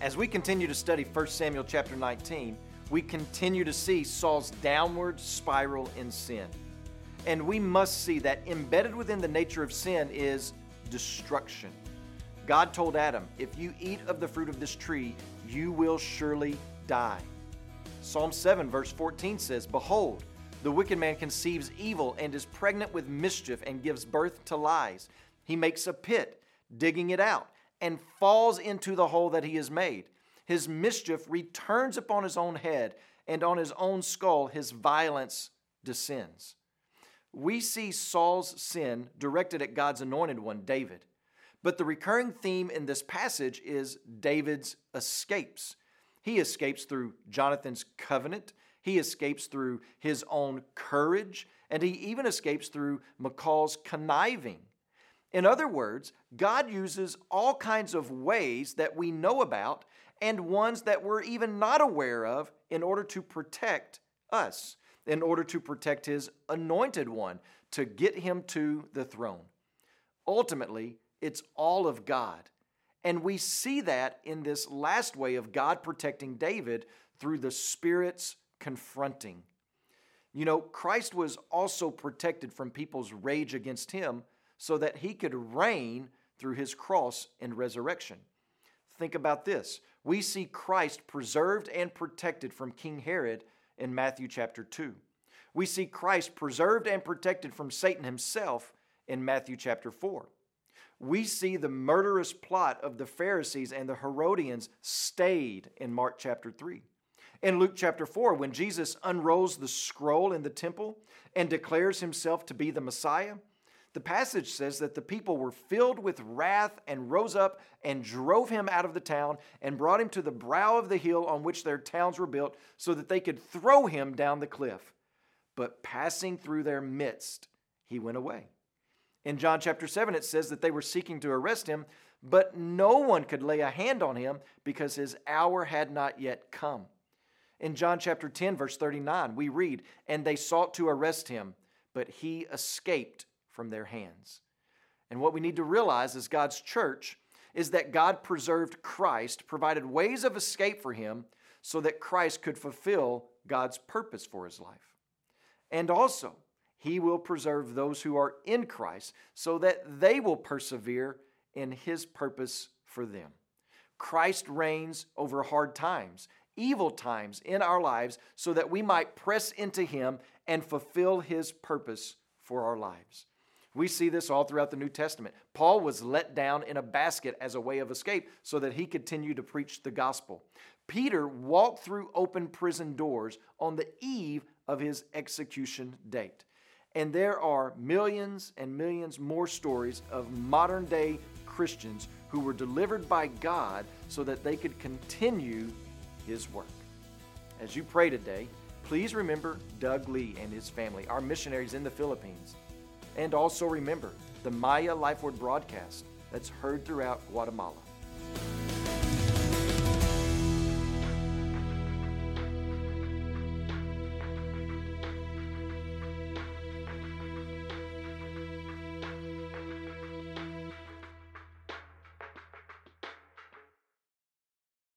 As we continue to study 1 Samuel chapter 19, we continue to see Saul's downward spiral in sin. And we must see that embedded within the nature of sin is destruction. God told Adam, If you eat of the fruit of this tree, you will surely die. Psalm 7, verse 14 says, Behold, the wicked man conceives evil and is pregnant with mischief and gives birth to lies. He makes a pit, digging it out and falls into the hole that he has made. His mischief returns upon his own head, and on his own skull his violence descends. We see Saul's sin directed at God's anointed one, David. But the recurring theme in this passage is David's escapes. He escapes through Jonathan's covenant, he escapes through his own courage, and he even escapes through Michal's conniving. In other words, God uses all kinds of ways that we know about and ones that we're even not aware of in order to protect us, in order to protect His anointed one, to get him to the throne. Ultimately, it's all of God. And we see that in this last way of God protecting David through the Spirit's confronting. You know, Christ was also protected from people's rage against him so that he could reign through his cross and resurrection. Think about this. We see Christ preserved and protected from King Herod in Matthew chapter 2. We see Christ preserved and protected from Satan himself in Matthew chapter 4. We see the murderous plot of the Pharisees and the Herodians stayed in Mark chapter 3. In Luke chapter 4, when Jesus unrolls the scroll in the temple and declares himself to be the Messiah, the passage says that the people were filled with wrath and rose up and drove him out of the town and brought him to the brow of the hill on which their towns were built so that they could throw him down the cliff. But passing through their midst, he went away. In John chapter 7, it says that they were seeking to arrest him, but no one could lay a hand on him because his hour had not yet come. In John chapter 10, verse 39, we read, And they sought to arrest him, but he escaped from their hands. And what we need to realize as God's church is that God preserved Christ, provided ways of escape for him so that Christ could fulfill God's purpose for his life. And also, he will preserve those who are in Christ so that they will persevere in his purpose for them. Christ reigns over hard times, evil times in our lives, so that we might press into him and fulfill his purpose for our lives. We see this all throughout the New Testament. Paul was let down in a basket as a way of escape so that he continued to preach the gospel. Peter walked through open prison doors on the eve of his execution date. And there are millions and millions more stories of modern day Christians who were delivered by God so that they could continue his work. As you pray today, please remember Doug Lee and his family, our missionaries in the Philippines. And also remember the Maya Life Word broadcast that's heard throughout Guatemala.